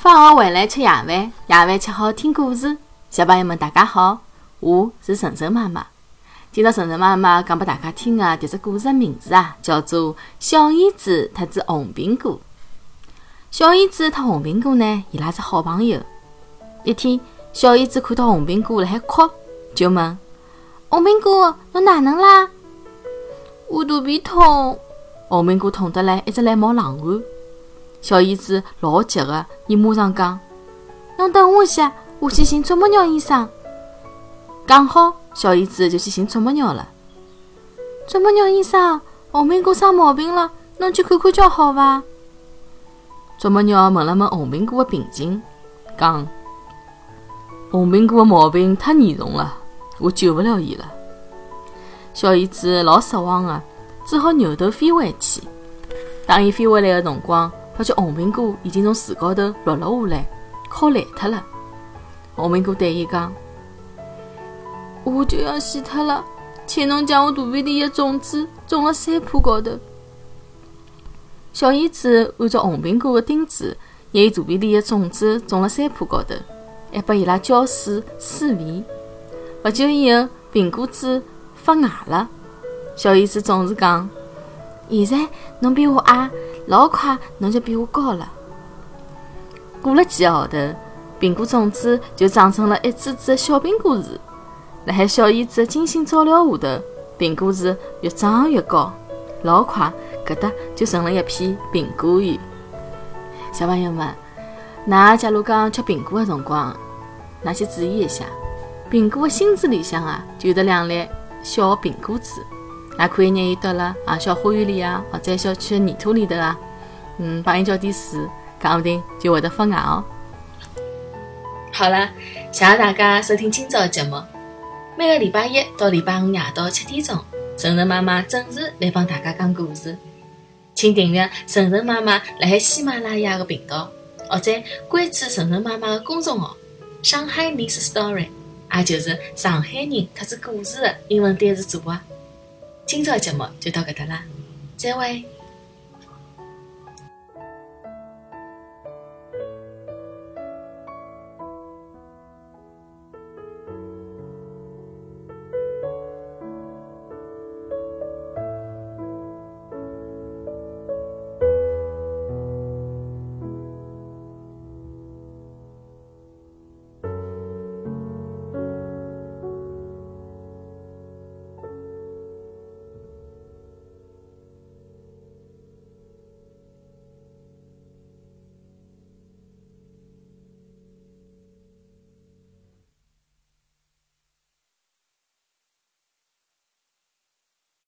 放学回来吃夜饭，夜饭吃好听故事。小朋友们，大家好，我是晨晨妈妈。今朝晨晨妈妈讲拨大家听的迭只故事的名字啊，叫做《小燕子特只红苹果》。小燕子特红苹果呢，伊拉是好朋友。一天，小燕子看到红苹果辣海哭，就问：“红苹果，侬哪能啦？”“我肚皮痛。”红苹果痛得来一直来冒冷汗。小燕子老急个，伊马上讲：“侬等我一下，我去寻啄木鸟医生。”讲好，小燕子就去寻啄木鸟了。啄木鸟医生，红苹果生毛病了，侬去看看叫好伐？啄木鸟问了问红苹果的病情，讲：“红苹果的毛病太严重了，我救不了伊了。”小燕子老失望个，只好扭头飞回去。当伊飞回来的辰光，发觉红苹果已经从树高头落了下来，烤烂脱了。红苹果对伊讲：“我就要死脱了，请侬将我肚皮里的种子种辣山坡高头。”小燕子按照红苹果的叮嘱，拿伊肚皮里的种子种辣山坡高头，还拨伊拉浇水施肥。不久以后，苹果子发芽了。小燕子总是讲：“现在侬比我矮。”老快，侬就比我高了。过了几个号头，苹果种子就长成了一株株小苹果树。辣海小燕子的精心照料下头，苹果树越长越高。老快，搿搭就成了一片苹果园。小朋友们，㑚假如讲吃苹果的辰光，㑚去注意一下，苹果的心子里向啊，就有得两粒小苹果籽。也可以拿伊丢了啊，小花园里啊，或者小区的泥土里头啊，嗯，帮伊浇点水，讲不定就会得发芽哦。好了，谢谢大家收听今朝的节目。每个礼拜一到礼拜五夜到七点钟，晨晨妈妈准时来帮大家讲故事。请订阅晨晨妈妈辣海喜马拉雅的频道，或者关注晨晨妈妈的公众号“上海 Miss Story”，也就是上海人特指故事的英文单词组合。今朝节目就到搿搭啦，再会。